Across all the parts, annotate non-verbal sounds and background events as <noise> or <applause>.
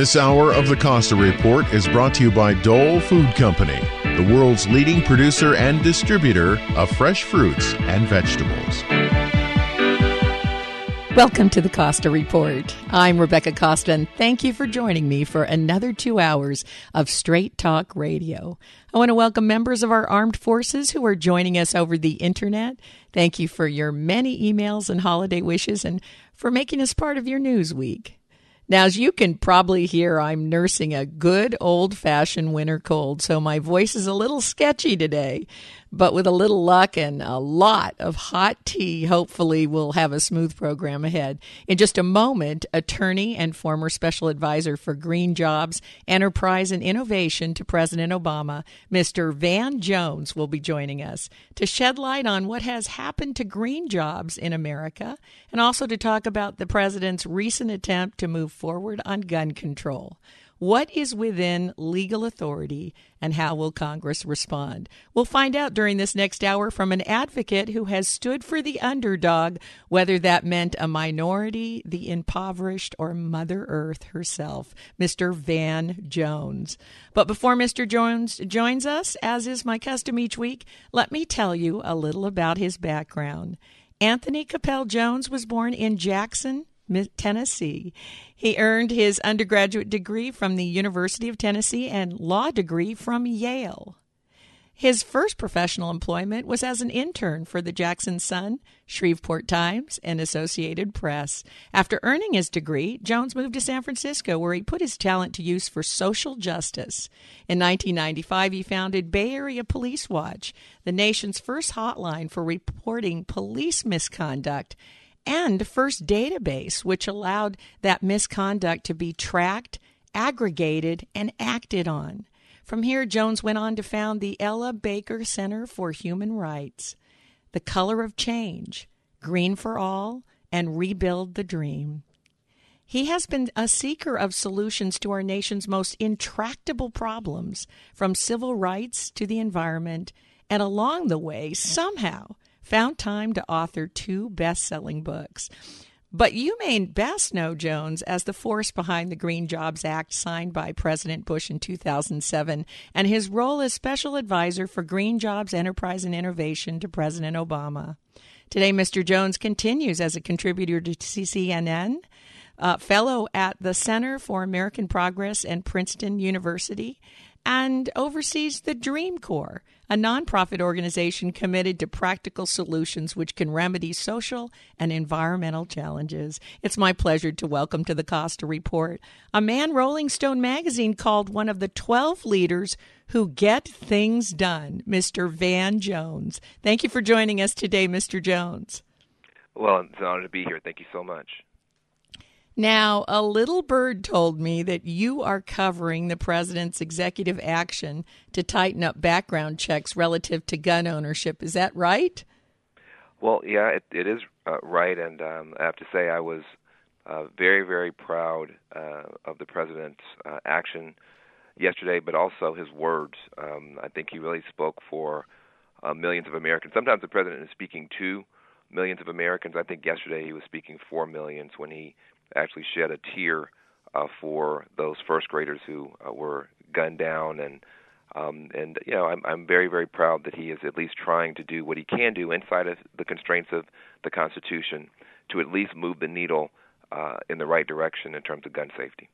This hour of the Costa Report is brought to you by Dole Food Company, the world's leading producer and distributor of fresh fruits and vegetables. Welcome to the Costa Report. I'm Rebecca Costa, and thank you for joining me for another two hours of Straight Talk Radio. I want to welcome members of our armed forces who are joining us over the internet. Thank you for your many emails and holiday wishes and for making us part of your news week. Now, as you can probably hear, I'm nursing a good old fashioned winter cold, so my voice is a little sketchy today. But with a little luck and a lot of hot tea, hopefully we'll have a smooth program ahead. In just a moment, attorney and former special advisor for green jobs, enterprise, and innovation to President Obama, Mr. Van Jones, will be joining us to shed light on what has happened to green jobs in America and also to talk about the president's recent attempt to move forward on gun control. What is within legal authority and how will Congress respond? We'll find out during this next hour from an advocate who has stood for the underdog, whether that meant a minority, the impoverished, or Mother Earth herself, Mr. Van Jones. But before Mr. Jones joins us, as is my custom each week, let me tell you a little about his background. Anthony Kapel Jones was born in Jackson, Tennessee. He earned his undergraduate degree from the University of Tennessee and law degree from Yale. His first professional employment was as an intern for the Jackson Sun, Shreveport Times, and Associated Press. After earning his degree, Jones moved to San Francisco, where he put his talent to use for social justice. In 1995, he founded Bay Area Police Watch, the nation's first hotline for reporting police misconduct and first database, which allowed that misconduct to be tracked, aggregated, and acted on. From here, Jones went on to found the Ella Baker Center for Human Rights, The Color of Change, Green for All, and Rebuild the Dream. He has been a seeker of solutions to our nation's most intractable problems, from civil rights to the environment, and along the way, somehow, found time to author two best selling books. But you may best know Jones as the force behind the Green Jobs Act signed by President Bush in 2007 and his role as special advisor for green jobs, enterprise, and innovation to President Obama. Today, Mr. Jones continues as a contributor to CCNN, uh, fellow at the Center for American Progress and Princeton University, and oversees the Dream Corps, a nonprofit organization committed to practical solutions which can remedy social and environmental challenges. It's my pleasure to welcome to the Costa Report a man Rolling Stone magazine called one of the 12 leaders who get things done, Mr. Van Jones. Thank you for joining us today, Mr. Jones. Well, it's an honor to be here. Thank you so much. Now, a little bird told me that you are covering the president's executive action to tighten up background checks relative to gun ownership. Is that right? Well, yeah, it, it is uh, right, and um, I have to say I was uh, very, very proud uh, of the president's uh, action yesterday, but also his words. Um, I think he really spoke for uh, millions of Americans. Sometimes the president is speaking to millions of Americans. I think yesterday he was speaking for millions when he actually shed a tear uh, for those first graders who uh, were gunned down and um, and you know I'm I'm very very proud that he is at least trying to do what he can do inside of the constraints of the Constitution to at least move the needle uh, in the right direction in terms of gun safety.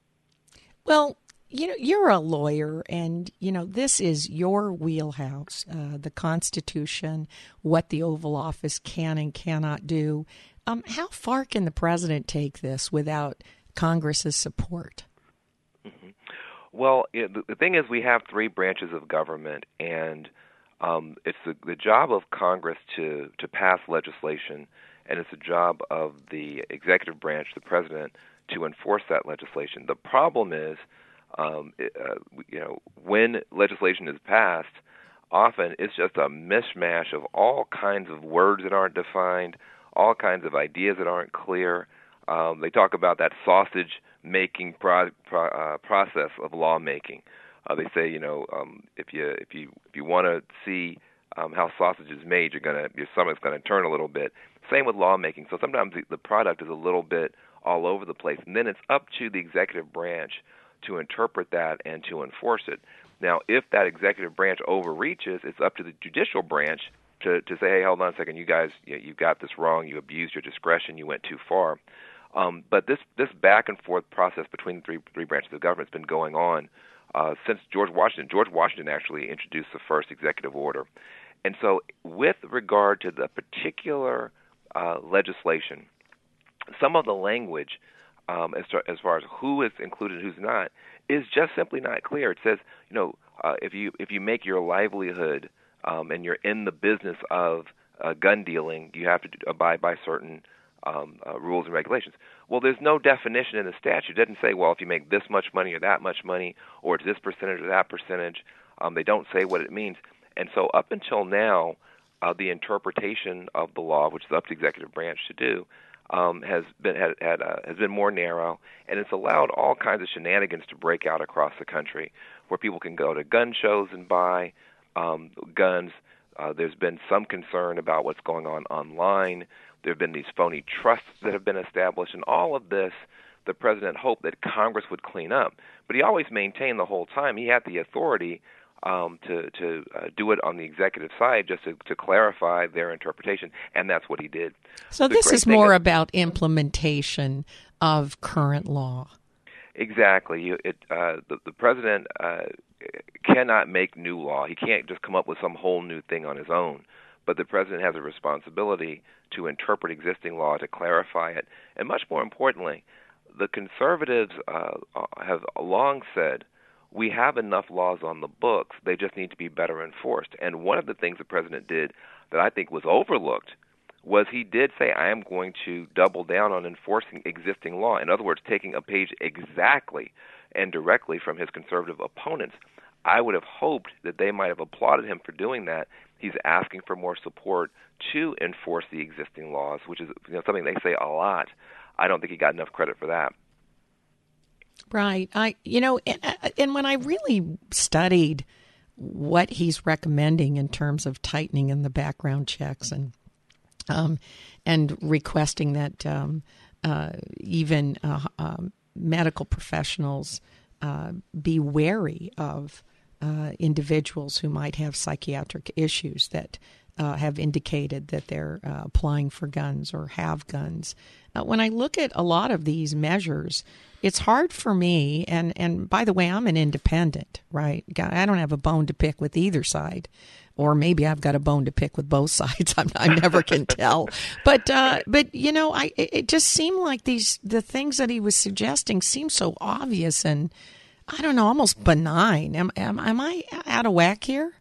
Well, you know you're a lawyer and you know this is your wheelhouse uh, the constitution what the oval office can and cannot do um, how far can the president take this without Congress's support? Mm-hmm. Well, know, the, thing is, we have three branches of government, and um, it's the, the job of Congress to to pass legislation, and it's the job of the executive branch, the president, to enforce that legislation. The problem is, um, it, uh, you know, when legislation is passed, often it's just a mishmash of all kinds of words that aren't defined, all kinds of ideas that aren't clear. Um, they talk about that sausage making pro- pro- uh, process of lawmaking. Uh, they say, you know, um, if you if you if you want to see um, how sausage is made, you're gonna your stomach's gonna turn a little bit. Same with lawmaking. So sometimes the, the product is a little bit all over the place, and then it's up to the executive branch to interpret that and to enforce it. Now, if that executive branch overreaches, it's up to the judicial branch to to say, hey, hold on a second, you guys, you, you got this wrong. You abused your discretion. You went too far. Um, but this this back and forth process between the three three branches of government has been going on uh, since George Washington. George Washington actually introduced the first executive order, and so with regard to the particular uh, legislation, some of the language um, as, to, as far as who is included, and who's not, is just simply not clear. It says, you know, uh, if you if you make your livelihood um, and you're in the business of uh, gun dealing, you have to abide by certain um, uh, rules and regulations. Well, there's no definition in the statute. It doesn't say, well, if you make this much money or that much money, or it's this percentage or that percentage. Um, they don't say what it means. And so, up until now, uh, the interpretation of the law, which is up to the executive branch to do, um, has been had, had uh, has been more narrow, and it's allowed all kinds of shenanigans to break out across the country, where people can go to gun shows and buy um, guns. Uh, there's been some concern about what's going on online. There have been these phony trusts that have been established, and all of this, the president hoped that Congress would clean up. But he always maintained the whole time he had the authority um, to to uh, do it on the executive side, just to, to clarify their interpretation, and that's what he did. So the this is more that, about implementation of current law. Exactly. You, it, uh, the, the president uh, cannot make new law. He can't just come up with some whole new thing on his own but the president has a responsibility to interpret existing law, to clarify it, and much more importantly, the conservatives uh, uh, have long said we have enough laws on the books, they just need to be better enforced. And one of the things the president did that I think was overlooked was he did say, I am going to double down on enforcing existing law. In other words, taking a page exactly and directly from his conservative opponents. I would have hoped that they might have applauded him for doing that He's asking for more support to enforce the existing laws, which is you know, something they say a lot. I don't think he got enough credit for that. Right. I you know and, and when I really studied what he's recommending in terms of tightening in the background checks and um, and requesting that um, uh, even uh, um, medical professionals uh, be wary of uh, individuals who might have psychiatric issues that uh, have indicated that they're uh, applying for guns or have guns. Uh, when I look at a lot of these measures, it's hard for me. And, and by the way, I'm an independent, right? I don't have a bone to pick with either side. Or maybe I've got a bone to pick with both <laughs> sides. I'm, i never can tell. But uh, but you know, I it just seemed like these the things that he was suggesting seemed so obvious and I don't know, almost benign. Am am, am I out of whack here?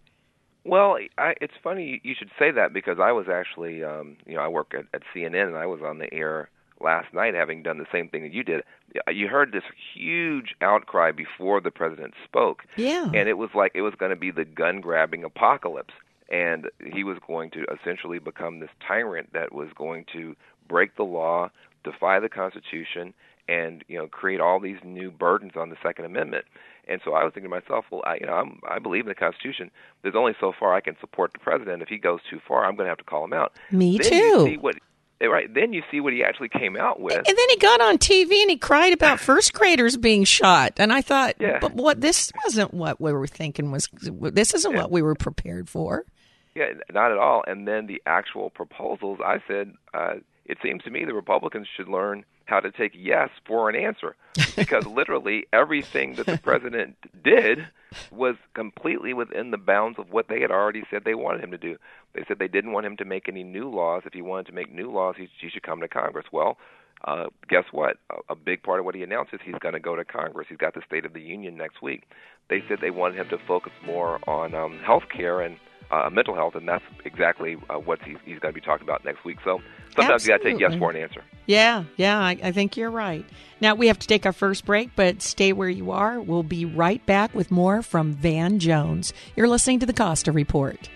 Well, I, it's funny you should say that because I was actually, um, you know, I work at, at CNN and I was on the air last night having done the same thing that you did. You heard this huge outcry before the president spoke. Yeah. And it was like it was going to be the gun grabbing apocalypse. And he was going to essentially become this tyrant that was going to break the law, defy the Constitution, and you know create all these new burdens on the Second Amendment. And so I was thinking to myself, well, I, you know, I'm, I believe in the Constitution. There's only so far I can support the president. If he goes too far, I'm going to have to call him out. Me then too. What, eh, right then you see what he actually came out with. And then he got on TV and he cried about <laughs> first graders being shot. And I thought, yeah. but what this wasn't what we were thinking was. This isn't yeah. what we were prepared for. Yeah, not at all. And then the actual proposals, I said, uh, it seems to me the Republicans should learn how to take yes for an answer because <laughs> literally everything that the president did was completely within the bounds of what they had already said they wanted him to do. They said they didn't want him to make any new laws. If he wanted to make new laws, he, he should come to Congress. Well, uh, guess what? A, a big part of what he announced is he's going to go to Congress. He's got the State of the Union next week. They said they wanted him to focus more on um, health care and uh, mental health, and that's exactly uh, what he's, he's going to be talking about next week. So sometimes Absolutely. you got to take yes for an answer. Yeah, yeah, I, I think you're right. Now we have to take our first break, but stay where you are. We'll be right back with more from Van Jones. You're listening to the Costa Report.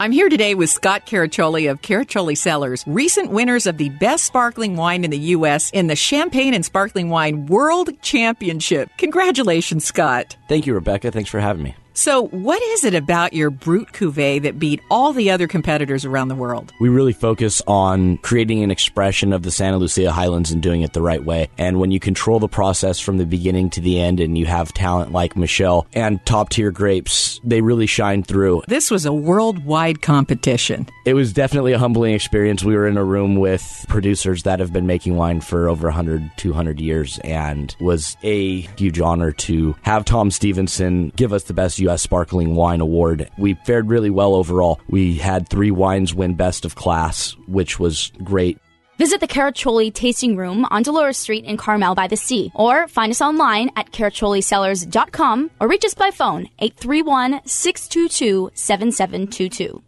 I'm here today with Scott Caraccioli of Caraccioli Cellars, recent winners of the best sparkling wine in the U.S. in the Champagne and Sparkling Wine World Championship. Congratulations, Scott. Thank you, Rebecca. Thanks for having me. So, what is it about your Brut Cuvée that beat all the other competitors around the world? We really focus on creating an expression of the Santa Lucia Highlands and doing it the right way. And when you control the process from the beginning to the end and you have talent like Michelle and top tier grapes, they really shine through. This was a worldwide competition. It was definitely a humbling experience. We were in a room with producers that have been making wine for over 100, 200 years and was a huge honor to have Tom Stevenson give us the best U.S. Sparkling Wine Award. We fared really well overall. We had three wines win Best of Class, which was great. Visit the Caraccioli Tasting Room on Dolores Street in Carmel by the Sea, or find us online at caracciolicellars.com or reach us by phone 831 622 7722.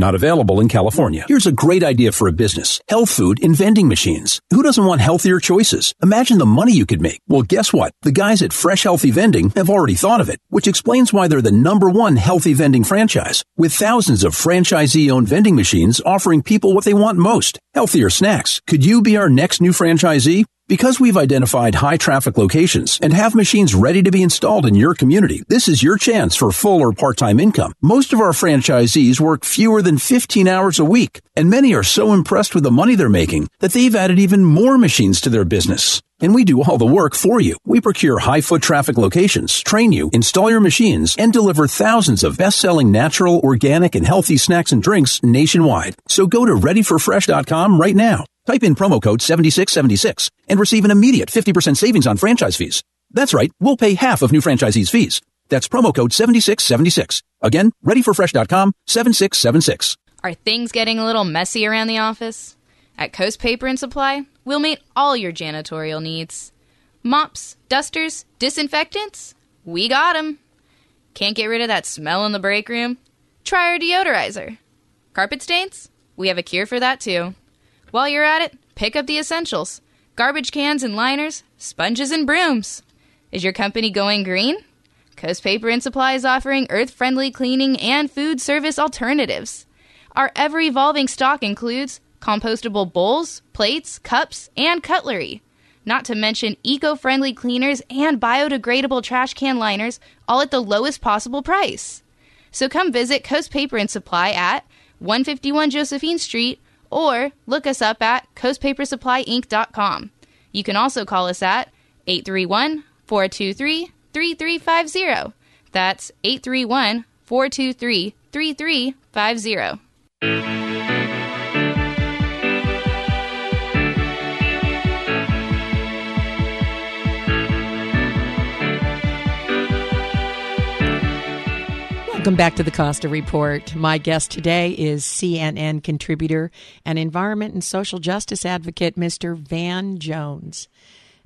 Not available in California. Here's a great idea for a business. Health food in vending machines. Who doesn't want healthier choices? Imagine the money you could make. Well, guess what? The guys at Fresh Healthy Vending have already thought of it, which explains why they're the number one healthy vending franchise, with thousands of franchisee owned vending machines offering people what they want most. Healthier snacks. Could you be our next new franchisee? Because we've identified high traffic locations and have machines ready to be installed in your community, this is your chance for full or part-time income. Most of our franchisees work fewer than 15 hours a week, and many are so impressed with the money they're making that they've added even more machines to their business. And we do all the work for you. We procure high foot traffic locations, train you, install your machines, and deliver thousands of best-selling natural, organic, and healthy snacks and drinks nationwide. So go to readyforfresh.com right now. Type in promo code 7676 and receive an immediate 50% savings on franchise fees. That's right, we'll pay half of new franchisees' fees. That's promo code 7676. Again, readyforfresh.com 7676. Are things getting a little messy around the office? At Coast Paper and Supply, we'll meet all your janitorial needs. Mops, dusters, disinfectants? We got 'em. Can't get rid of that smell in the break room? Try our deodorizer. Carpet stains? We have a cure for that too. While you're at it, pick up the essentials garbage cans and liners, sponges and brooms. Is your company going green? Coast Paper and Supply is offering earth friendly cleaning and food service alternatives. Our ever evolving stock includes compostable bowls, plates, cups, and cutlery. Not to mention eco friendly cleaners and biodegradable trash can liners, all at the lowest possible price. So come visit Coast Paper and Supply at 151 Josephine Street or look us up at coastpapersupplyinc.com. You can also call us at 831 423 3350. That's 831 423 3350. Welcome back to the Costa Report. My guest today is CNN contributor and environment and social justice advocate, Mr. Van Jones.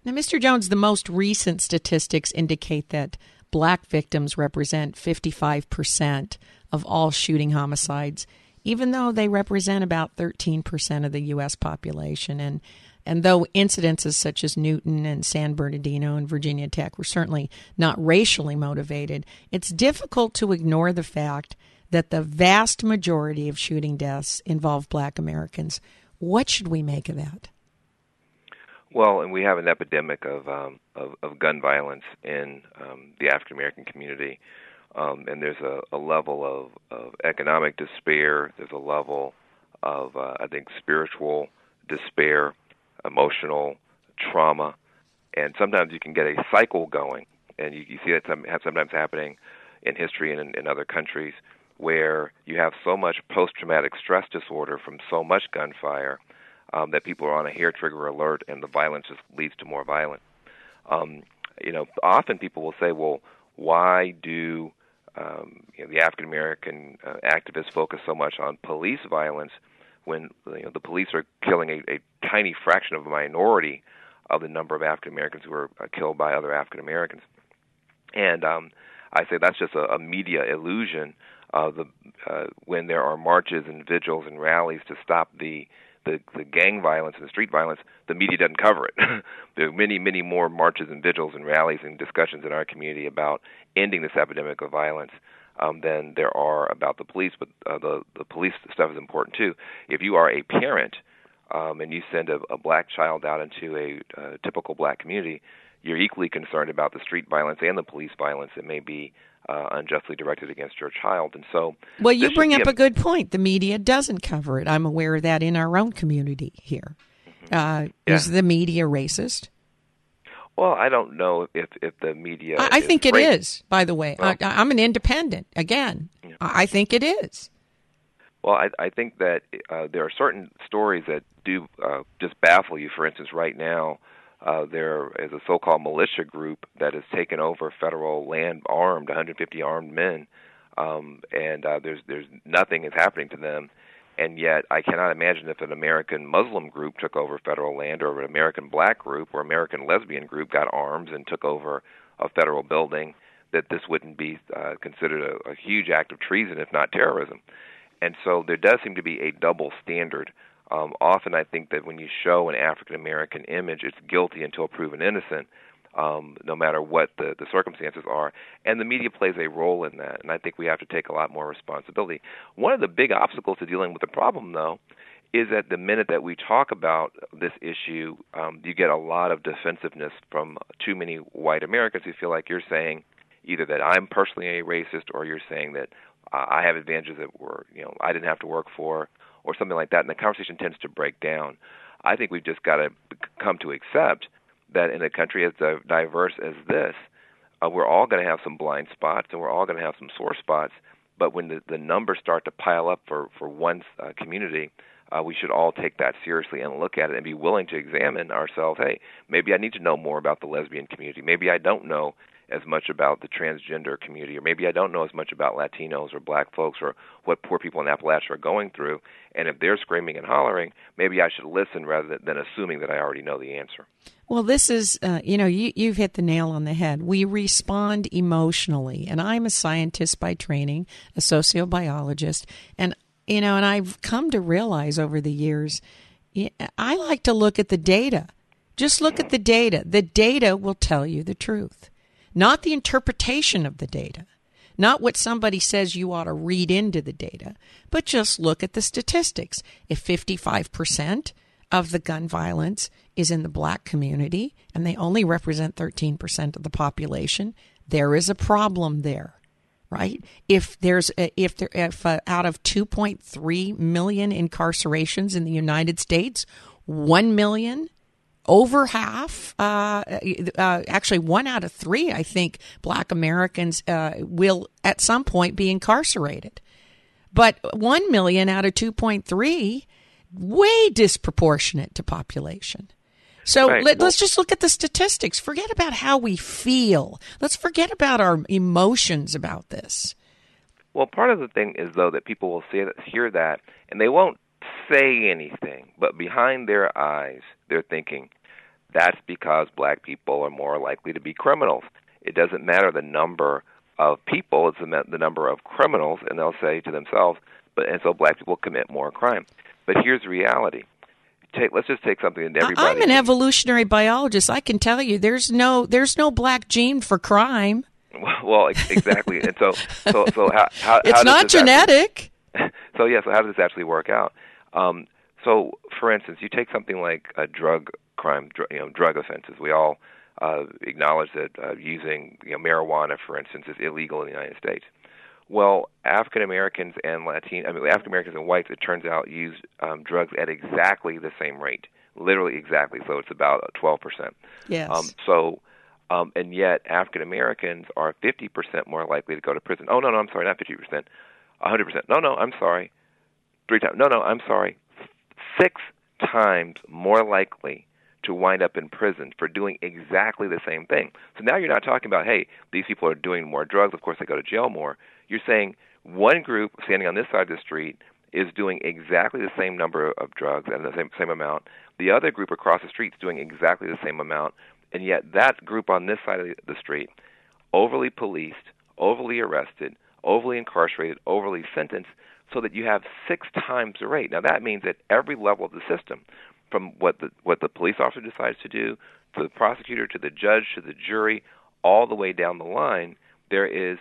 Now, Mr. Jones, the most recent statistics indicate that black victims represent 55% of all shooting homicides, even though they represent about 13% of the U.S. population. And and though incidences such as Newtown and San Bernardino and Virginia Tech were certainly not racially motivated, it's difficult to ignore the fact that the vast majority of shooting deaths involve black Americans. What should we make of that? Well, and we have an epidemic of um, of, of gun violence in um, the African American community, um, and there's a, a level of, of economic despair. There's a level of, uh, I think, spiritual despair, emotional trauma, and sometimes you can get a cycle going, and you, you see that some, sometimes happening in history and in, in other countries where you have so much post-traumatic stress disorder from so much gunfire um, that people are on a hair trigger alert, and the violence just leads to more violence. Um, you know, often people will say, "Well, why do um, you know, the African American uh, activists focus so much on police violence when you know the police are killing a, a tiny fraction of a minority of the number of African Americans who are uh, killed by other African Americans?" And um, I say that's just a, a media illusion. Uh, the uh, when there are marches and vigils and rallies to stop the the, the gang violence and the street violence, the media doesn't cover it. <laughs> there are many, many more marches and vigils and rallies and discussions in our community about ending this epidemic of violence um, than there are about the police. But uh, the the police stuff is important too. If you are a parent um, and you send a, a black child out into a uh, typical black community, you're equally concerned about the street violence and the police violence that may be uh, unjustly directed against your child. And so, well, you bring up a, a, good point. The media doesn't cover it. I'm aware of that in our own community here. Mm-hmm. Uh, yeah. Is the media racist? Well, I don't know if if the media. I, I think it is. By the way, well, I, am an independent. Again, yeah. I think it is. Well, I, I think that uh, there are certain stories that do uh, just baffle you. For instance, right now, uh, there is a so-called militia group that has taken over federal land, armed 150 armed men, um, and uh, there's there's nothing is happening to them. And yet, I cannot imagine if an American Muslim group took over federal land, or an American black group, or American lesbian group got arms and took over a federal building, that this wouldn't be uh, considered a, a huge act of treason, if not terrorism. And so, there does seem to be a double standard um, often, I think that when you show an African American image, it's guilty until proven innocent, um, no matter what the, the circumstances are. And the media plays a role in that, and I think we have to take a lot more responsibility. One of the big obstacles to dealing with the problem, though, is that the minute that we talk about this issue, um, you get a lot of defensiveness from too many white Americans who feel like you're saying either that I'm personally a racist or you're saying that uh, I have advantages that were, you know, I didn't have to work for or something like that, and the conversation tends to break down. I think we've just got to come to accept that in a country as diverse as this, uh, we're all going to have some blind spots and we're all going to have some sore spots. But when the, the numbers start to pile up for, for one uh, community, uh, we should all take that seriously and look at it and be willing to examine ourselves. Hey, maybe I need to know more about the lesbian community. Maybe I don't know as much about the transgender community, or maybe I don't know as much about Latinos or black folks or what poor people in Appalachia are going through. And if they're screaming and hollering, maybe I should listen rather than, assuming that I already know the answer. Well, this is, uh, you know, you, you've hit the nail on the head. We respond emotionally. And I'm a scientist by training, a sociobiologist. And, you know, and I've come to realize over the years, I like to look at the data. Just look at the data. The data will tell you the truth not the interpretation of the data, not what somebody says you ought to read into the data, but just look at the statistics. If 55% of the gun violence is in the black community and they only represent 13% of the population, there is a problem there. Right? If there's if there if uh, out of 2.3 million incarcerations in the United States, 1 million over half, uh, uh, actually one out of three, I think, black Americans uh, will at some point be incarcerated. But 1 million out of 2.3, way disproportionate to population. So right. let, us just look at the statistics. Forget about how we feel. Let's forget about our emotions about this. Well, part of the thing is, though, that people will see, hear that and they won't say anything, but behind their eyes, they're thinking, That's because black people are more likely to be criminals. It doesn't matter the number of people; it's the, number of criminals, and they'll say to themselves, "But and so black people commit more crime." But here's the reality: take let's just take something that everybody. I'm an evolutionary biologist. I can tell you, there's no there's no black gene for crime. <laughs> Well, exactly, and so so so how, how <laughs> it's how not genetic. Actually, <laughs> so yeah, so how does this actually work out? Um, so, for instance, you take something like a drug crime, dr- you know, drug offenses. We all uh, acknowledge that uh, using you know, marijuana, for instance, is illegal in the United States. Well, African Americans and Latin, I mean African Americans and whites, it turns out, use um, drugs at exactly the same rate, literally exactly. So it's about twelve percent. Yes. Um, so, um, and yet African Americans are fifty percent more likely to go to prison. Oh no, no, I'm sorry, not fifty percent, hundred percent. No, no, I'm sorry, three times. No, no, I'm sorry, six times more likely to wind up in prison for doing exactly the same thing. So now you're not talking about, hey, these people are doing more drugs. Of course, they go to jail more. You're saying one group standing on this side of the street is doing exactly the same number of drugs and the same same amount. The other group across the street is doing exactly the same amount, and yet that group on this side of the street, overly policed, overly arrested, overly incarcerated, overly sentenced, so that you have six times the rate. Now that means at every level of the system, from what the what the police officer decides to do, to the prosecutor, to the judge, to the jury, all the way down the line, there is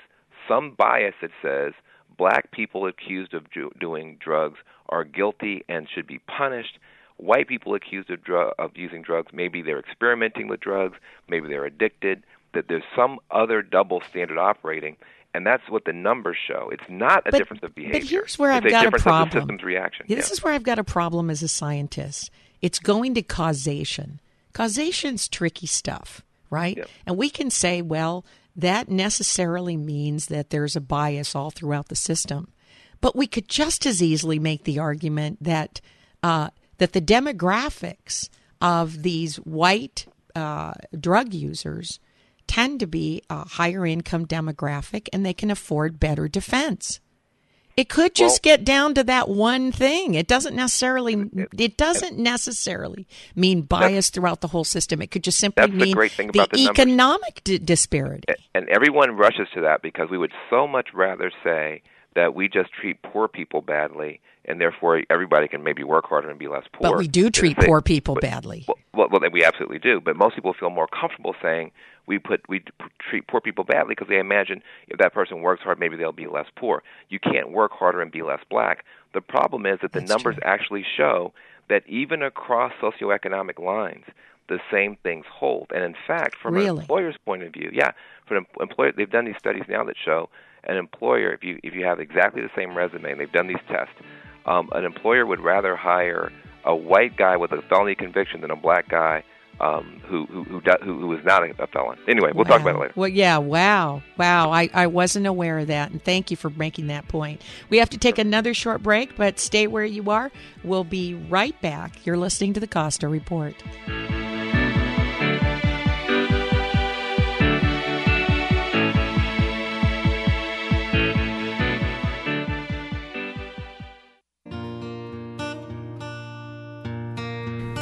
some bias that says black people accused of ju- doing drugs are guilty and should be punished. White people accused of, dr- of using drugs, maybe they're experimenting with drugs, maybe they're addicted, that there's some other double standard operating, and that's what the numbers show. It's not a but, difference of behavior. But here's where it's I've got a, problem. System's reaction. This yeah. is where I've got a problem as a scientist. It's going to causation. Causation's tricky stuff, right? Yep. And we can say, well, that necessarily means that there's a bias all throughout the system. But we could just as easily make the argument that uh, that the demographics of these white uh, drug users tend to be a higher income demographic and they can afford better defense. It could just Well- get down to that one thing. It doesn't necessarily it doesn't necessarily mean bias throughout the whole system. It could just simply That's the mean great thing about the numbers. economic di- disparity. and everyone rushes to that because we would so much rather say that we just treat poor people badly and therefore everybody can maybe work harder and be less poor. But we do treat poor people but- badly. Well, well, we absolutely do. But most people feel more comfortable saying we put we p- treat poor people badly because they imagine if that person works hard, maybe they'll be less poor. You can't work harder and be less black. The problem is that the That's numbers true. actually show that even across socioeconomic lines, the same things hold. And in fact, from Really? an employer's point of view, yeah, from an employer, they've done these studies now that show an employer, if you if you have exactly the same resume, and they've done these tests, um, an employer would rather hire a white guy with a felony conviction than a black guy um, who who who, do, who who is not a, felon. Anyway, we'll talk about it later. Well, yeah, wow, wow. I, I wasn't aware of that, and thank you for making that point. We have to take another short break, but stay where you are. We'll be right back. You're listening to the Costa Report.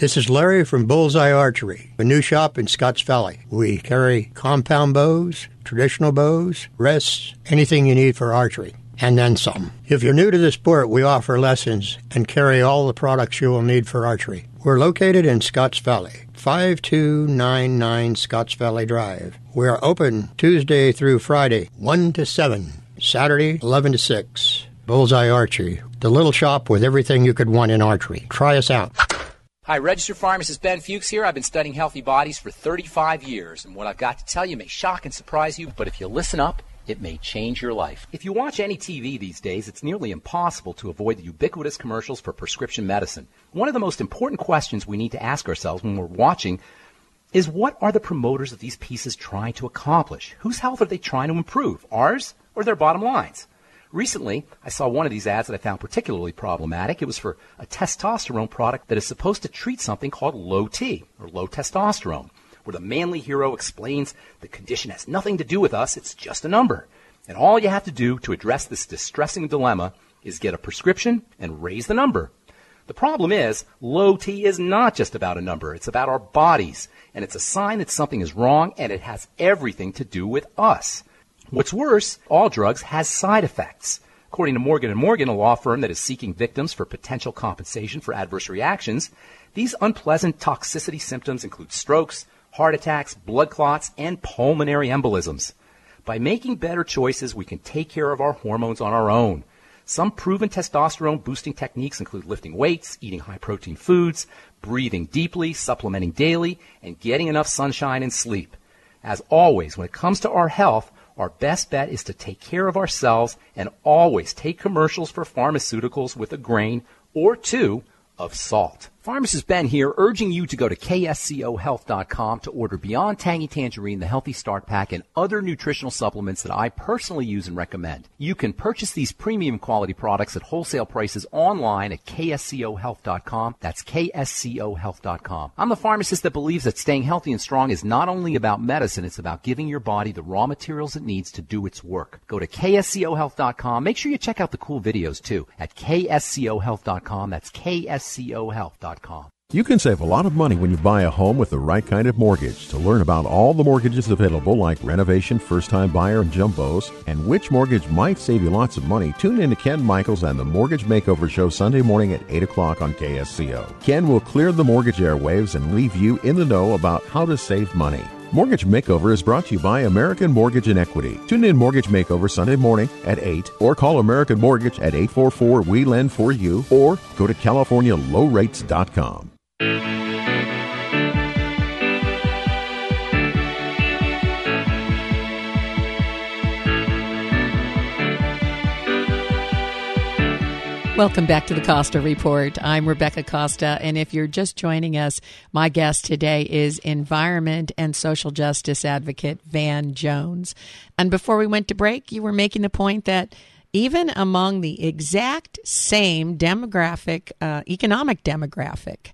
This is Larry from Bullseye Archery, a new shop in Scotts Valley. We carry compound bows, traditional bows, rests, anything you need for archery, and then some. If you're new to the sport, we offer lessons and carry all the products you will need for archery. We're located in Scotts Valley. 5299 Scotts Valley Drive. We are open Tuesday through Friday, 1 to 7, Saturday, 11 to 6. Bullseye Archery, the little shop with everything you could want in archery. Try us out. Hi, registered pharmacist Ben Fuchs here. I've been studying healthy bodies for 35 years, and what I've got to tell you may shock and surprise you, but if you listen up, it may change your life. If you watch any TV these days, it's nearly impossible to avoid the ubiquitous commercials for prescription medicine. One of the most important questions we need to ask ourselves when we're watching is what are the promoters of these pieces trying to accomplish? Whose health are they trying to improve? Ours or their bottom lines? Recently, I saw one of these ads that I found particularly problematic. It was for a testosterone product that is supposed to treat something called low T, or low testosterone where the manly hero explains the condition has nothing to do with us, it's just a number. And all you have to do to address this distressing dilemma is get a prescription and raise the number. The problem is, low T is not just about a number, it's about our bodies. And it's a sign that something is wrong and it has everything to do with us. What's worse, all drugs has side effects. According to Morgan & Morgan, a law firm that is seeking victims for potential compensation for adverse reactions, these unpleasant toxicity symptoms include strokes, heart attacks, blood clots, and pulmonary embolisms. By making better choices, we can take care of our hormones on our own. Some proven testosterone boosting techniques include lifting weights, eating high protein foods, breathing deeply, supplementing daily, and getting enough sunshine and sleep. As always, when it comes to our health, our best bet is to take care of ourselves and always take commercials for pharmaceuticals with a grain or two of salt. Pharmacist Ben here, urging you to go to kscohealth.com to order Beyond Tangy Tangerine, the Healthy Start Pack, and other nutritional supplements that I personally use and recommend. You can purchase these premium quality products at wholesale prices online at kscohealth.com. That's kscohealth.com. I'm the pharmacist that believes that staying healthy and strong is not only about medicine, it's about giving your body the raw materials it needs to do its work. Go to kscohealth.com. Make sure you check out the cool videos too at kscohealth.com. That's kscohealth.com. You can save a lot of money when you buy a home with the right kind of mortgage. To learn about all the mortgages available, like renovation, first time buyer, and jumbos, and which mortgage might save you lots of money, tune in to Ken Michaels and the Mortgage Makeover Show Sunday morning at 8 o'clock on KSCO. Ken will clear the mortgage airwaves and leave you in the know about how to save money. Mortgage Makeover is brought to you by American Mortgage and Equity. Tune in Mortgage Makeover Sunday morning at 8 or call American Mortgage at 844 We Lend For You or go to CaliforniaLowRates.com. Welcome back to the Costa Report. I'm Rebecca Costa, and if you're just joining us, my guest today is environment and social justice advocate Van Jones. And before we went to break, you were making the point that even among the exact same demographic, uh, economic demographic,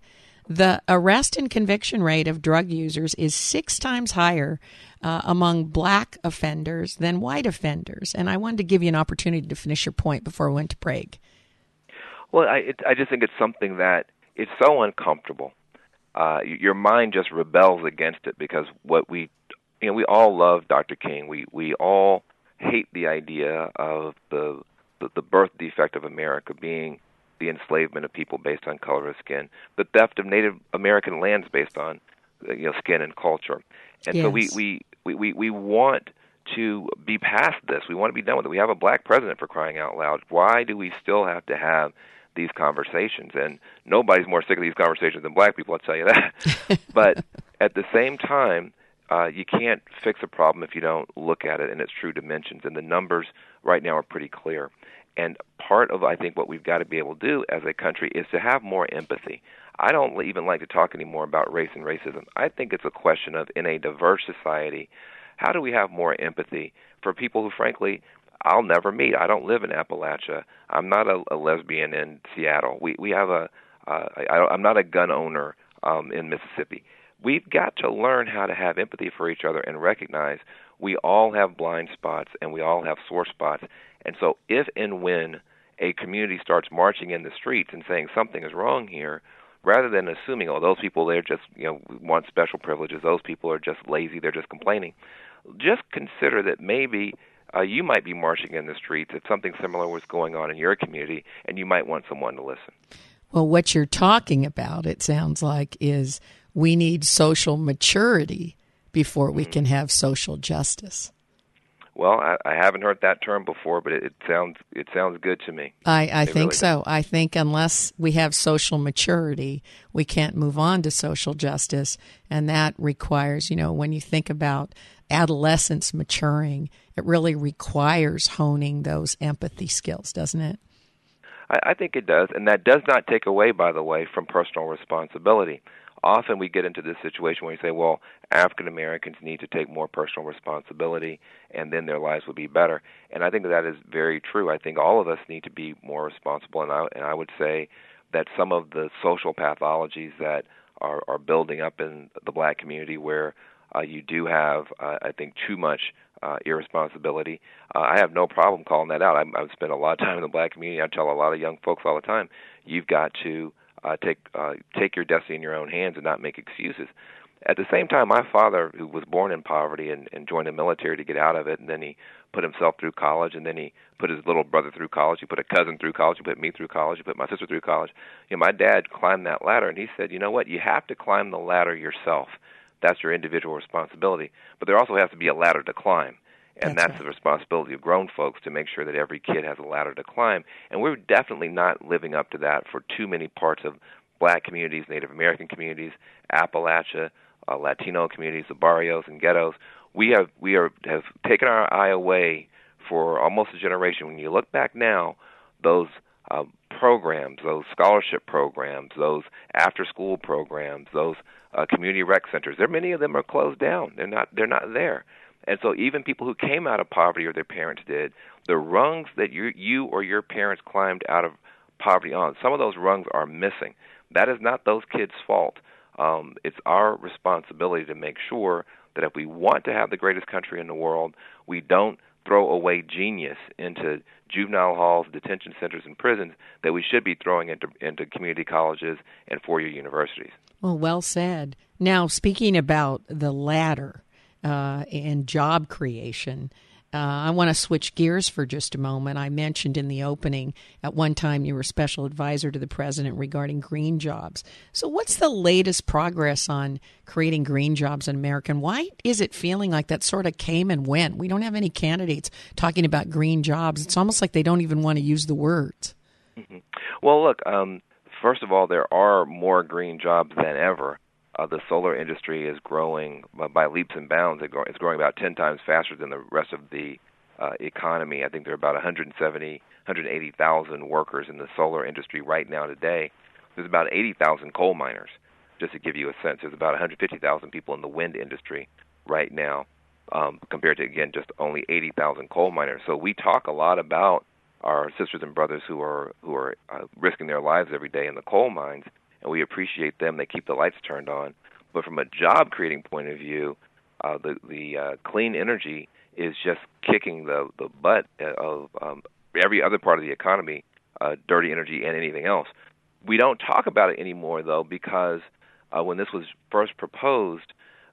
the arrest and conviction rate of drug users is six times higher uh, among black offenders than white offenders. And I wanted to give you an opportunity to finish your point before we went to break. Well, I it, I just think it's something that it's so uncomfortable. Uh, your mind just rebels against it because what we, you know, we all love Dr. King. We we all hate the idea of the the, the birth defect of America being the enslavement of people based on color of skin, the theft of Native American lands based on you know skin and culture, and yes. so we, we we we we want to be past this. We want to be done with it. We have a black president for crying out loud. Why do we still have to have these conversations, and nobody's more sick of these conversations than black people. I'll tell you that. <laughs> but at the same time, uh, you can't fix a problem if you don't look at it in its true dimensions, and the numbers right now are pretty clear. And part of I think what we've got to be able to do as a country is to have more empathy. I don't even like to talk anymore about race and racism. I think it's a question of in a diverse society, how do we have more empathy for people who frankly I'll never meet. I don't live in Appalachia. I'm not a, a lesbian in Seattle. We we have a uh, I, I'm not a gun owner um, in Mississippi. We've got to learn how to have empathy for each other and recognize we all have blind spots and we all have sore spots. And so, if and when a community starts marching in the streets and saying something is wrong here, rather than assuming, oh, those people they're just you know want special privileges, those people are just lazy, they're just complaining. Just consider that maybe uh, you might be marching in the streets if something similar was going on in your community, and you might want someone to listen. Well, what you're talking about, it sounds like, is we need social maturity before we can have social justice. Well, I, I haven't heard that term before, but it, it sounds it sounds good to me. I, I think really so. I think unless we have social maturity, we can't move on to social justice, and that requires, you know, when you think about adolescence maturing, it really requires honing those empathy skills, doesn't it? I, I think it does, and that does not take away, by the way, from personal responsibility. Often we get into this situation where you say, well, African Americans need to take more personal responsibility, and then their lives will be better. And I think that, that is very true. I think all of us need to be more responsible, and I, and I would say that some of the social pathologies that are, are building up in the black community where uh, you do have, uh, I think, too much uh, irresponsibility. Uh, I have no problem calling that out. I, I've spent a lot of time in the black community. I tell a lot of young folks all the time, you've got to uh, take uh, take your destiny in your own hands and not make excuses. At the same time, my father, who was born in poverty and, and joined the military to get out of it, and then he put himself through college, and then he put his little brother through college. He put a cousin through college. He put me through college. He put my sister through college. You know, my dad climbed that ladder, and he said, "You know what? You have to climb the ladder yourself. That's your individual responsibility. But there also has to be a ladder to climb." And That's that's, right. the responsibility of grown folks to make sure that every kid has a ladder to climb. And we're definitely not living up to that for too many parts of black communities, Native American communities, Appalachia, uh, Latino communities, the barrios and ghettos. We have we are have taken our eye away for almost a generation. When you look back now, those uh, programs, those scholarship programs, those after-school programs, those uh, community rec centers, there many of them are closed down. They're not they're not there. And so even people who came out of poverty or their parents did, the rungs that you you or your parents climbed out of poverty on, some of those rungs are missing. That is not those kids' fault. Um, it's our responsibility to make sure that if we want to have the greatest country in the world, we don't throw away genius into juvenile halls, detention centers, and prisons that we should be throwing into into community colleges and four-year universities. Well, well said. Now, speaking about the ladder uh, and job creation, uh, I want to switch gears for just a moment. I mentioned in the opening at one time you were special advisor to the president regarding green jobs. So, what's the latest progress on creating green jobs in America? And why is it feeling like that sort of came and went? We don't have any candidates talking about green jobs. It's almost like they don't even want to use the words. Well, look, um, first of all, there are more green jobs than ever. Uh, the solar industry is growing by- leaps and bounds. It's growing about 10 times faster than the rest of the uh, economy. I think there are about 170, 180,000 workers in the solar industry right now today. There's about 80,000 coal miners, just to give you a sense. There's about 150,000 people in the wind industry right now, um, compared to, again, just only 80,000 coal miners. So we talk a lot about our sisters and brothers who are who are uh, risking their lives every day in the coal mines, and we appreciate them. They keep the lights turned on. But from a job creating point of view, uh, the the uh, clean energy is just kicking the the butt of um, every other part of the economy, uh, dirty energy and anything else. We don't talk about it anymore though because uh, when this was first proposed,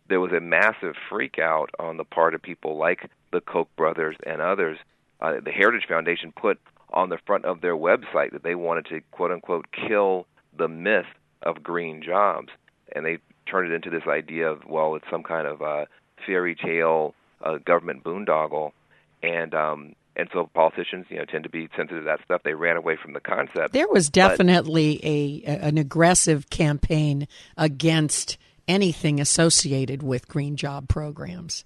there was a massive freak out on the part of people like the Koch brothers and others. Uh, the Heritage Foundation put on the front of their website that they wanted to quote unquote kill the myth of green jobs, and they turned it into this idea of well, it's some kind of uh, fairy tale uh, government boondoggle, and um, and so politicians, you know, tend to be sensitive to that stuff. They ran away from the concept. There was But- definitely a an aggressive campaign against anything associated with green job programs.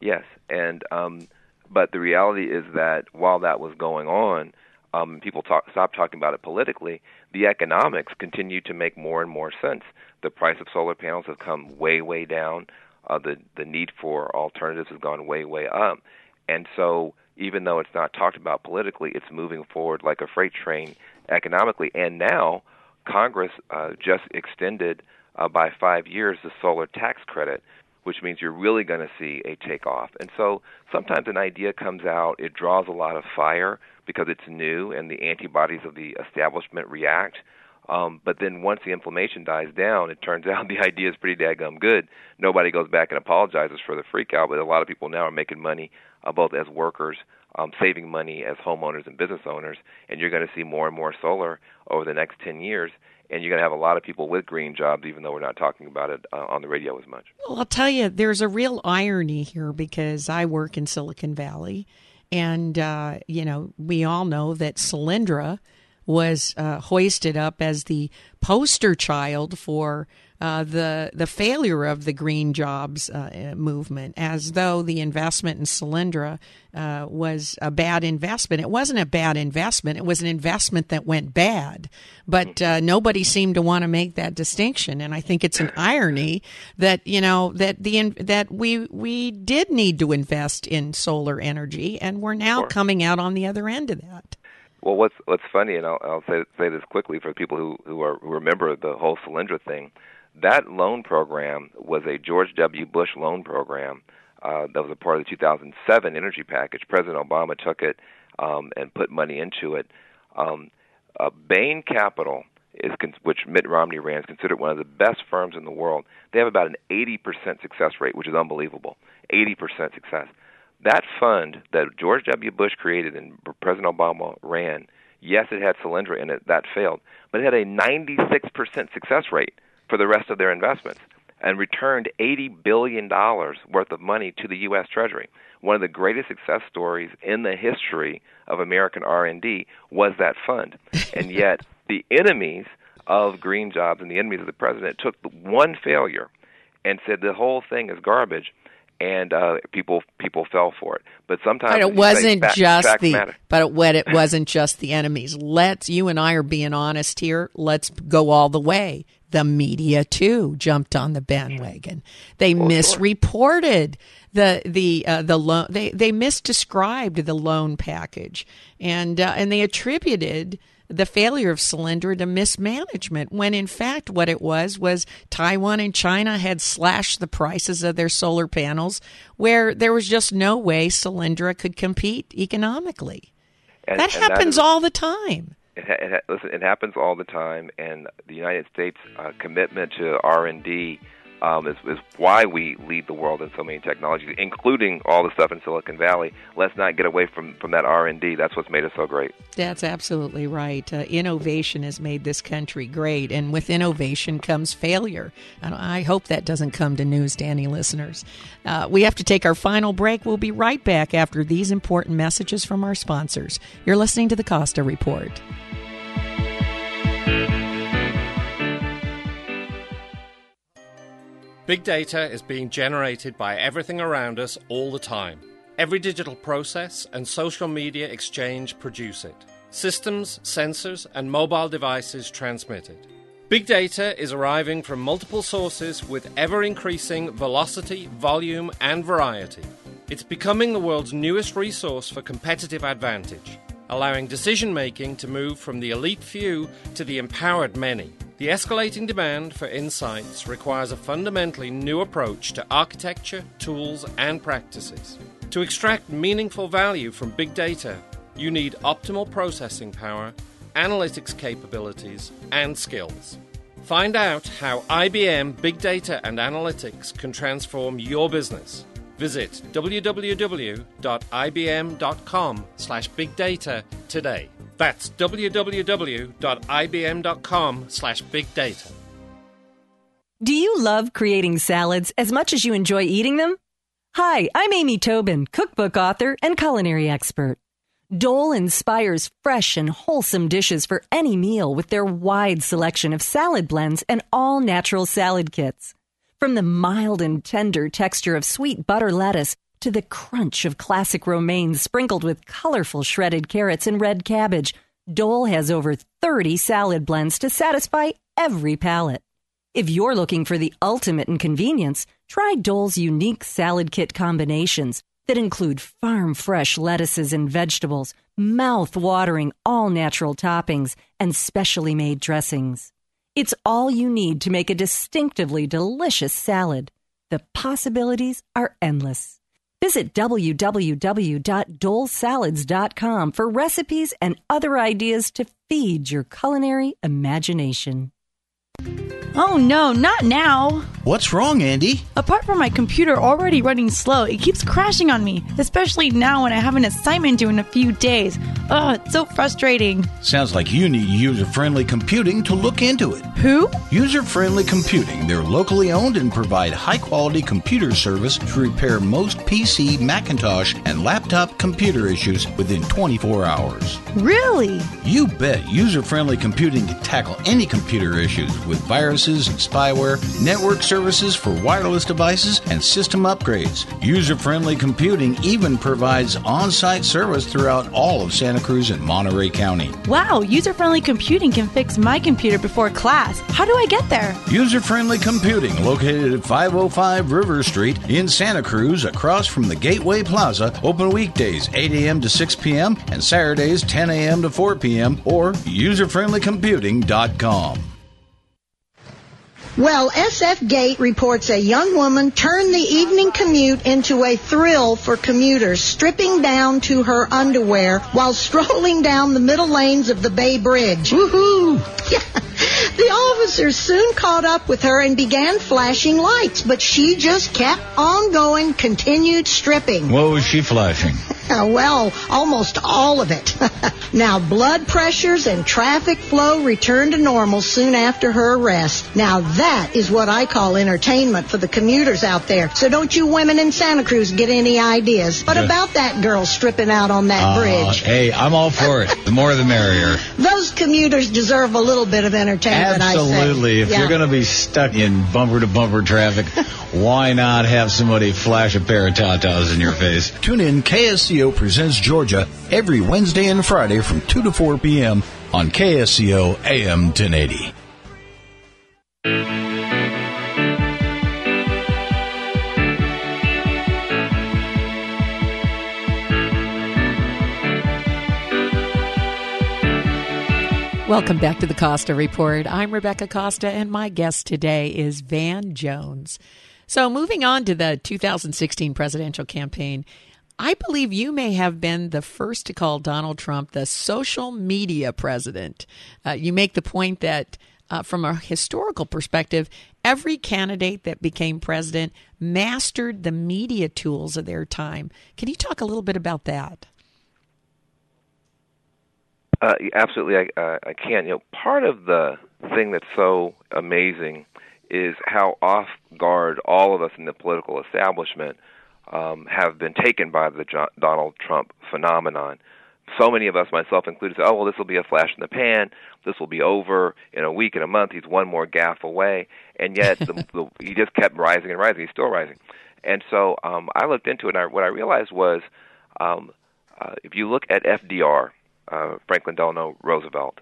Yes, and um, but the reality is that while that was going on, um, people talk, stopped talking about it politically. The economics continue to make more and more sense. The price of solar panels have come way, way down. Uh, the the need for alternatives has gone way, way up, and so even though it's not talked about politically, it's moving forward like a freight train economically. And now Congress uh, just extended uh, by five years the solar tax credit, which means you're really going to see a takeoff. And so sometimes an idea comes out, it draws a lot of fire because it's new and the antibodies of the establishment react. Um, but then once the inflammation dies down, it turns <laughs> out the idea is pretty daggum good. Nobody goes back and apologizes for the freak out, but a lot of people now are making money uh, both as workers um, saving money as homeowners and business owners, and you're going to see more and more solar over the next 10 years. And you're going to have a lot of people with green jobs, even though we're not talking about it uh, on the radio as much. Well, I'll tell you, there's a real irony here because I work in Silicon Valley, and uh, you know we all know that Solyndra was uh, hoisted up as the poster child for uh, the the failure of the green jobs uh, movement, as though the investment in Solyndra uh, was a bad investment. It wasn't a bad investment; it was an investment that went bad. But uh, nobody seemed to want to make that distinction, and I think it's an irony that you know that the that we we did need to invest in solar energy, and we're now sure. coming out on the other end of that. Well, what's what's funny, and I'll, I'll say say this quickly for people who who, are, who remember the whole Solyndra thing that loan program was a George W. Bush loan program uh, that was a part of the 2007 energy package. President Obama took it um, and put money into it. Um, uh, Bain Capital is con- which Mitt Romney ran is considered one of the best firms in the world. They have about an 80% success rate, which is unbelievable. 80% success. That fund that George W. Bush created and President Obama ran, yes, it had Solyndra in it. That failed, but it had a 96% success rate for the rest of their investments and returned $80 billion worth of money to the U.S. Treasury. One of the greatest success stories in the history of American R&D was that fund. <laughs> and yet the enemies of green jobs and the enemies of the president took one failure and said the whole thing is garbage and uh, people people fell for it. But sometimes but it wasn't fact, just the matter. but it, it <laughs> wasn't just the enemies. Let's you and I are being honest here. Let's go all the way the media too jumped on the bandwagon. They oh, misreported sure. the the uh, the loan. They they misdescribed the loan package, and uh, and they attributed the failure of Solyndra to mismanagement when in fact what it was was Taiwan and China had slashed the prices of their solar panels where there was just no way Solyndra could compete economically. And, that and happens that is, all the time it, it, listen, it happens all the time, and the United States' uh, commitment to R and D um, is, is why we lead the world in so many technologies, including all the stuff in Silicon Valley. Let's not get away from, from that R and D. That's what's made us so great. That's absolutely right. Uh, innovation has made this country great, and with innovation comes failure. I hope that doesn't come to news, Danny listeners. Uh, we have to take our final break. We'll be right back after these important messages from our sponsors. You're listening to the Costa Report. Big data is being generated by everything around us all the time. Every digital process and social media exchange produce it. Systems, sensors, and mobile devices transmit it. Big data is arriving from multiple sources with ever increasing velocity, volume, and variety. It's becoming the world's newest resource for competitive advantage, allowing decision making to move from the elite few to the empowered many. The escalating demand for insights requires a fundamentally new approach to architecture, tools, and practices. To extract meaningful value from big data, you need optimal processing power, analytics capabilities, and skills. Find out how IBM Big Data and Analytics can transform your business. Visit www.ibm.com slash bigdata today. That's www.ibm.com slash big data. Do you love creating salads as much as you enjoy eating them? Hi, I'm Amy Tobin, cookbook author and culinary expert. Dole inspires fresh and wholesome dishes for any meal with their wide selection of salad blends and all natural salad kits. From the mild and tender texture of sweet butter lettuce to the crunch of classic romaine sprinkled with colorful shredded carrots and red cabbage, Dole has over 30 salad blends to satisfy every palate. If you're looking for the ultimate in convenience, try Dole's unique salad kit combinations that include farm fresh lettuces and vegetables, mouth watering all natural toppings, and specially made dressings. It's all you need to make a distinctively delicious salad. The possibilities are endless. Visit www.dolesalads.com for recipes and other ideas to feed your culinary imagination. Oh no, not now! What's wrong, Andy? Apart from my computer already running slow, it keeps crashing on me, especially now when I have an assignment due in a few days. Ugh, it's so frustrating. Sounds like you need user friendly computing to look into it. Who? User friendly computing. They're locally owned and provide high quality computer service to repair most PC, Macintosh, and laptop computer issues within 24 hours. Really? You bet user friendly computing can tackle any computer issues with viruses and spyware, network services for wireless devices, and system upgrades. User friendly computing even provides on site service throughout all of Santa Cruz and Monterey County. Wow, user friendly computing can fix my computer before class. How do I get there? User friendly computing located at 505 River Street in Santa Cruz across from the Gateway Plaza. Open weekdays 8 a.m. to 6 p.m. and Saturdays 10 a.m. to 4 p.m. or userfriendlycomputing.com. Well, SF Gate reports a young woman turned the evening commute into a thrill for commuters, stripping down to her underwear while <laughs> strolling down the middle lanes of the Bay Bridge. Woohoo! <laughs> The officers soon caught up with her and began flashing lights, but she just kept on going, continued stripping. What was she flashing? <laughs> Well, almost all of it. now, blood pressures and traffic flow returned to normal soon after her arrest. Now, that is what I call entertainment for the commuters out there. So don't you women in Santa Cruz get any ideas. What about that girl stripping out on that Uh, bridge? hey, I'm all for it. The more the merrier. Those commuters deserve a little bit of entertainment, I say. Absolutely. If Yeah. you're going to be stuck in bumper to bumper traffic, <laughs> why not have somebody flash a pair of tatas in your face? Tune in KSCO Presents Georgia every Wednesday and Friday from 2 to 4 p.m. on KSCO AM 1080. Welcome back to the Costa Report. I'm Rebecca Costa, and my guest today is Van Jones. So, moving on to the 2016 presidential campaign, I believe you may have been the first to call Donald Trump the social media president. Uh, you make the point that, uh, from a historical perspective, every candidate that became president mastered the media tools of their time. Can you talk a little bit about that? Uh, absolutely, I, uh, I can. You know, part of the thing that's so amazing is how off guard all of us in the political establishment um, have been taken by the jo- Donald Trump phenomenon. So many of us, myself included, say, "Oh, well, this will be a flash in the pan. This will be over in a week, in a month. He's one more gaffe away." And yet, the, <laughs> the, he just kept rising and rising. He's still rising. And so, um, I looked into it, and I, what I realized was, um, uh, if you look at FDR, uh, Franklin Delano Roosevelt.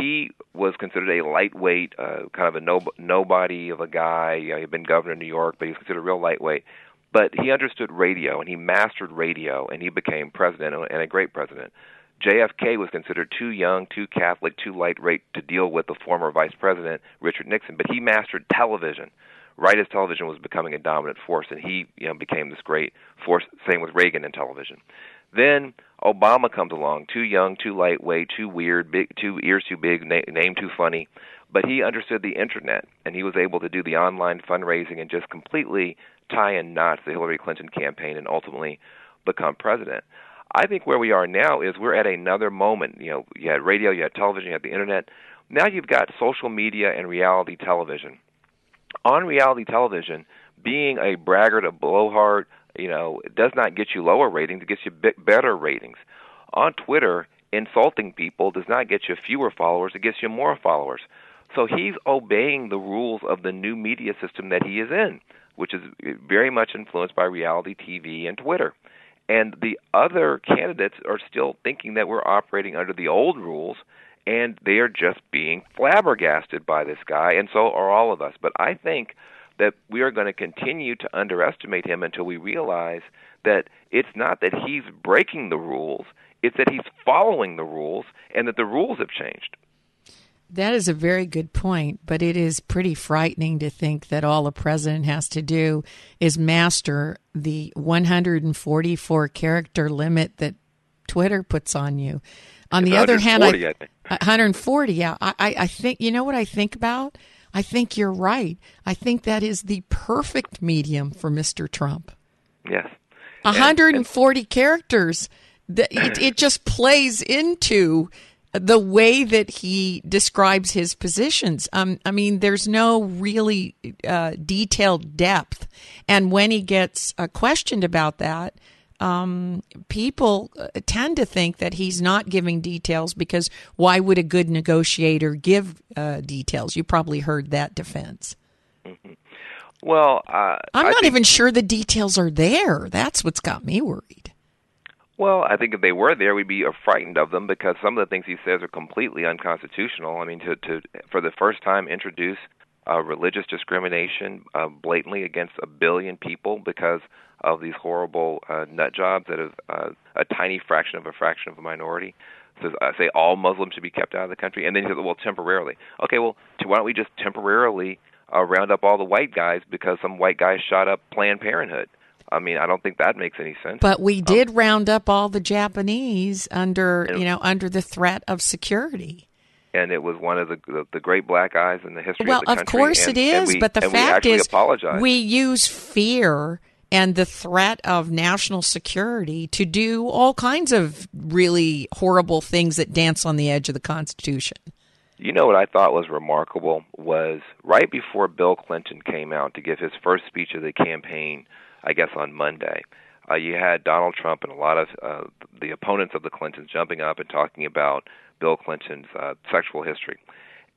He was considered a lightweight, uh, kind of a no, nobody of a guy. You know, he'd been governor of New York, but he was considered a real lightweight. But he understood radio, and he mastered radio, and he became president and a great president. JFK was considered too young, too Catholic, too lightweight to deal with the former vice president Richard Nixon, but he mastered television right as television was becoming a dominant force, and he you know became this great force. Same with Reagan and television. Then Obama comes along, too young, too lightweight, too weird, big, two ears too big, na- name too funny, but he understood the internet, and he was able to do the online fundraising and just completely tie in knots the Hillary Clinton campaign and ultimately become president. I think where we are now is we're at another moment. You know, you had radio, you had television, you had the internet. Now you've got social media and reality television. On reality television, being a braggart, a blowhard, you know, it does not get you lower ratings; it gets you better ratings. On Twitter, insulting people does not get you fewer followers; it gets you more followers. So he's obeying the rules of the new media system that he is in, which is eh, very much influenced by reality TV and Twitter. And the other candidates are still thinking that we're operating under the old rules, and they are just being flabbergasted by this guy, and so are all of us. But I think that we are going to continue to underestimate him until we realize that it's not that he's breaking the rules, it's that he's following the rules, and that the rules have changed. That is a very good point, but it is pretty frightening to think that all a president has to do is master the 144 character limit that Twitter puts on you. On the other hand, I, 140, I 140, yeah. I I think, you know what I think about? I think you're right. I think that is the perfect medium for Mr. Trump. Yes. 140 characters. It, it just plays into the way that he describes his positions. Um, I mean, there's no really uh, detailed depth. And when he gets uh, questioned about that, um, people uh, tend to think that he's not giving details because why would a good negotiator give uh, details? You probably heard that defense. Mm-hmm. Well, uh, I'm not think, even sure the details are there. That's what's got me worried. Well, I think if they were there, we'd be frightened of them because some of the things he says are completely unconstitutional. I mean, to to for the first time introduce uh, religious discrimination uh, blatantly against a billion people because of these horrible uh, nut jobs that have uh, a tiny fraction of a fraction of a minority. So I say all Muslims should be kept out of the country, and then he says, well, temporarily. Okay, well, why don't we just temporarily uh, round up all the white guys because some white guys shot up Planned Parenthood? I mean, I don't think that makes any sense. But we did um, round up all the Japanese under, you know, under the threat of security. And it was one of the the, the great black eyes in the history well, of the country. Well, of course and, it is, we, but the fact is, apologize. we use fear and the threat of national security to do all kinds of really horrible things that dance on the edge of the Constitution. You know what I thought was remarkable was right before Bill Clinton came out to give his first speech of the campaign, I guess on Monday. Uh, you had Donald Trump and a lot of uh, the opponents of the Clintons jumping up and talking about Bill Clinton's uh, sexual history.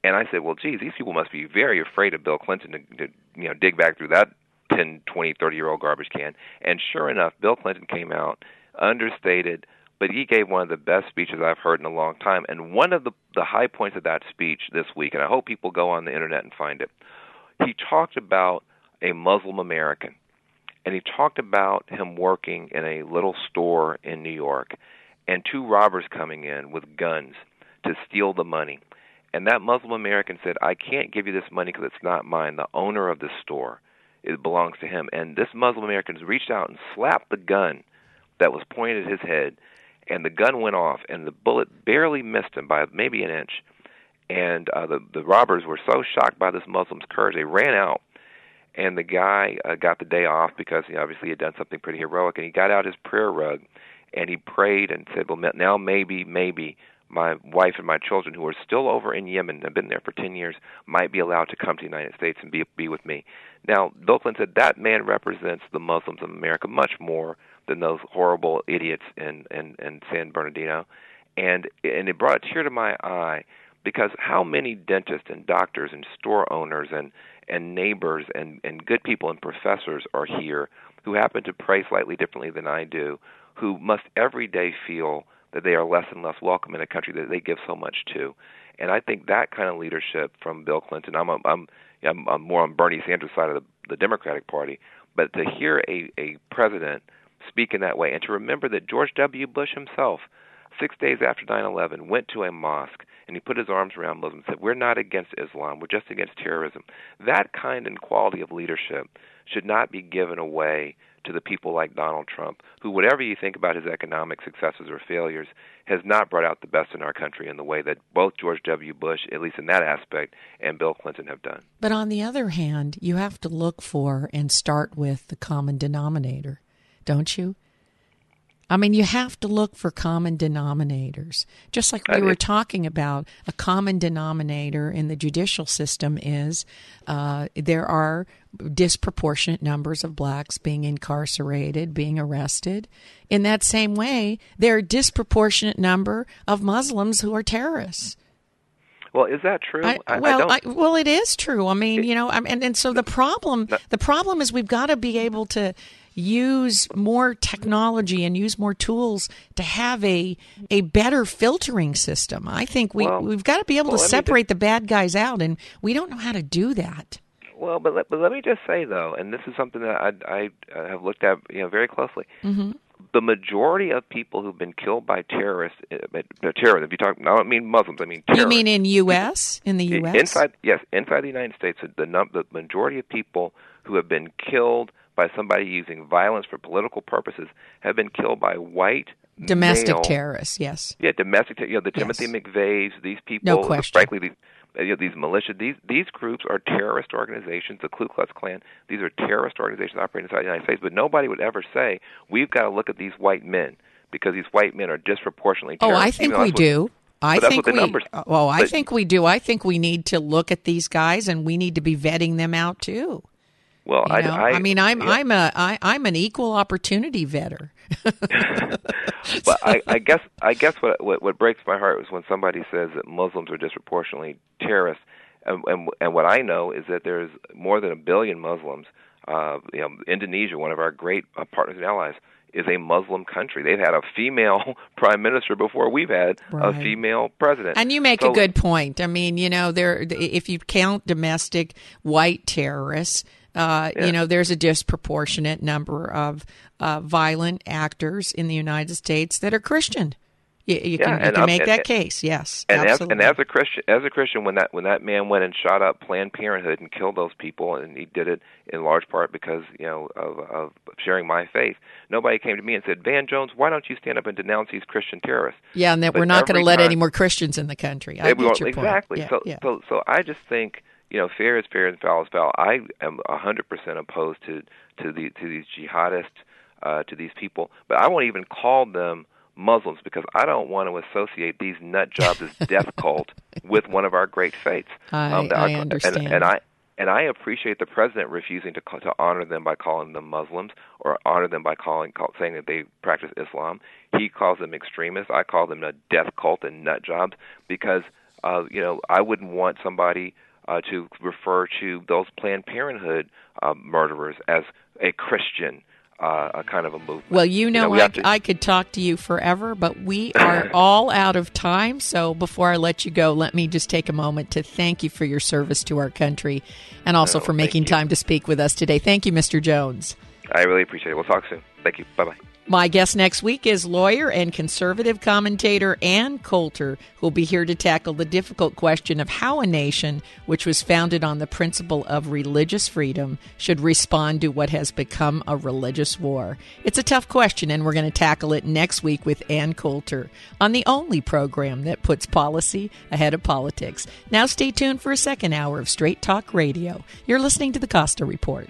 And I said, well, geez, these people must be very afraid of Bill Clinton to, to you know dig back through that 10, 20, 30 year old garbage can. And sure enough, Bill Clinton came out, understated, but he gave one of the best speeches I've heard in a long time. And one of the, the high points of that speech this week, and I hope people go on the internet and find it, he talked about a Muslim American. And he talked about him working in a little store in New York and two robbers coming in with guns to steal the money. And that Muslim American said, I can't give you this money because it's not mine. The owner of the store it belongs to him. And this Muslim American reached out and slapped the gun that was pointed at his head, and the gun went off, and the bullet barely missed him by maybe an inch. And uh, the the robbers were so shocked by this Muslim's courage, they ran out. And the guy uh, got the day off because he obviously had done something pretty heroic, and he got out his prayer rug, and he prayed and said, "Well, now maybe, maybe my wife and my children who are still over in Yemen, have been there for 10 years, might be allowed to come to the United States and be, be with me. Now, Clinton said that man represents the Muslims of America much more than those horrible idiots in, in, in San Bernardino. And, and it brought a tear to my eye because how many dentists and doctors and store owners and, and neighbors and, and good people and professors are here who happen to pray slightly differently than I do, who must every day feel – that they are less and less welcome in a country that they give so much to. And I think that kind of leadership from Bill Clinton, I'm I'm I'm, more on Bernie Sanders' side of the, the Democratic Party, but to hear a a president speak in that way, and to remember that George W. Bush himself, six days after 9/11, went to a mosque and he put his arms around Muslims and said, "We're not against Islam. We're just against terrorism." That kind and quality of leadership should not be given away to the people like Donald Trump, who, whatever you think about his economic successes or failures, has not brought out the best in our country in the way that both George W. Bush, at least in that aspect, and Bill Clinton have done. But on the other hand, you have to look for and start with the common denominator, don't you? I mean, you have to look for common denominators. Just like we were talking about, a common denominator in the judicial system is uh, there are disproportionate numbers of blacks being incarcerated, being arrested. In that same way, there are disproportionate number of Muslims who are terrorists. Well, is that true? I, I, well, I well, it is true. I mean, you know, and and so the problem the problem is we've got to be able to use more technology and use more tools to have a a better filtering system. I think we well, we've got to be able well, to separate the bad guys out, and we don't know how to do that. Well, but let, but let me just say though, and this is something that I I have looked at you know very closely. Mm-hmm. The majority of people who've been killed by terrorists, uh, terrorists. If you talk, I don't mean Muslims. I mean terrorists. You mean in U.S. in the U.S. Inside, yes, inside the United States, the the majority of people who have been killed by somebody using violence for political purposes have been killed by white domestic male- terrorists. Yes. Yeah, domestic. ter- You know, the Timothy McVeighs, these people. No question. Frankly, these, you know, these militia, these these groups are terrorist organizations. The Ku Klux Klan. These are terrorist organizations operating inside the United States. But nobody would ever say we've got to look at these white men because these white men are disproportionately. Oh, I think we what- do. I think the we. numbers. Oh, I but- think we do. I think we need to look at these guys, and we need to be vetting them out too. Well, You I, know? I, mean, I'm yeah. I'm a I, I'm an equal opportunity vetter. <laughs> but I, <laughs> I guess I guess what, what what breaks my heart is when somebody says that Muslims are disproportionately terrorists, and and, and what I know is that there's more than a billion Muslims. Uh, you know, Indonesia, one of our great uh, partners and allies, is a Muslim country. They've had a female <laughs> prime minister before we've had a female president. And you make So- a good point. I mean, you know, there if you count domestic white terrorists, uh, Yeah. you know, there's a disproportionate number of uh, violent actors in the United States that are Christian. You, you Yeah, can, you and can make and- that case. Yes, and as, absolutely. and as a Christian, as a Christian, when that when that man went and shot up Planned Parenthood and killed those people, and he did it in large part because you know of, of sharing my faith. Nobody came to me and said, "Van Jones, why don't you stand up and denounce these Christian terrorists?" yeah, and that But we're not going to let any more Christians in the country. I get your point. exactly. Yeah, so, yeah. so, so I just think you know, fair is fair and foul is foul. I am a hundred percent opposed to to the to these jihadists, uh, to these people, but I won't even call them Muslims because I don't want to associate these nut jobs as <laughs> death cult with one of our great faiths. I- that I and- understand. and, I. And I appreciate the president refusing to to honor them by calling them Muslims or honor them by calling call, saying that they practice Islam. He calls them extremists. I call them a death cult and nut jobs because uh, you know I wouldn't want somebody uh, to refer to those Planned Parenthood uh, murderers as a Christian uh, a kind of a movement. Well, you know, we I, to- I could talk to you forever, but we are <coughs> all out of time. So before I let you go, let me just take a moment to thank you for your service to our country and also Oh, for making time to speak with us today. Thank you, Mr. Jones. I really appreciate it. We'll talk soon. Thank you. Bye bye. My guest next week is lawyer and conservative commentator Ann Coulter, who will be here to tackle the difficult question of how a nation, which was founded on the principle of religious freedom, should respond to what has become a religious war. It's a tough question, and we're going to tackle it next week with Ann Coulter on the only program that puts policy ahead of politics. Now, stay tuned for a second hour of Straight Talk Radio. You're listening to the Costa Report.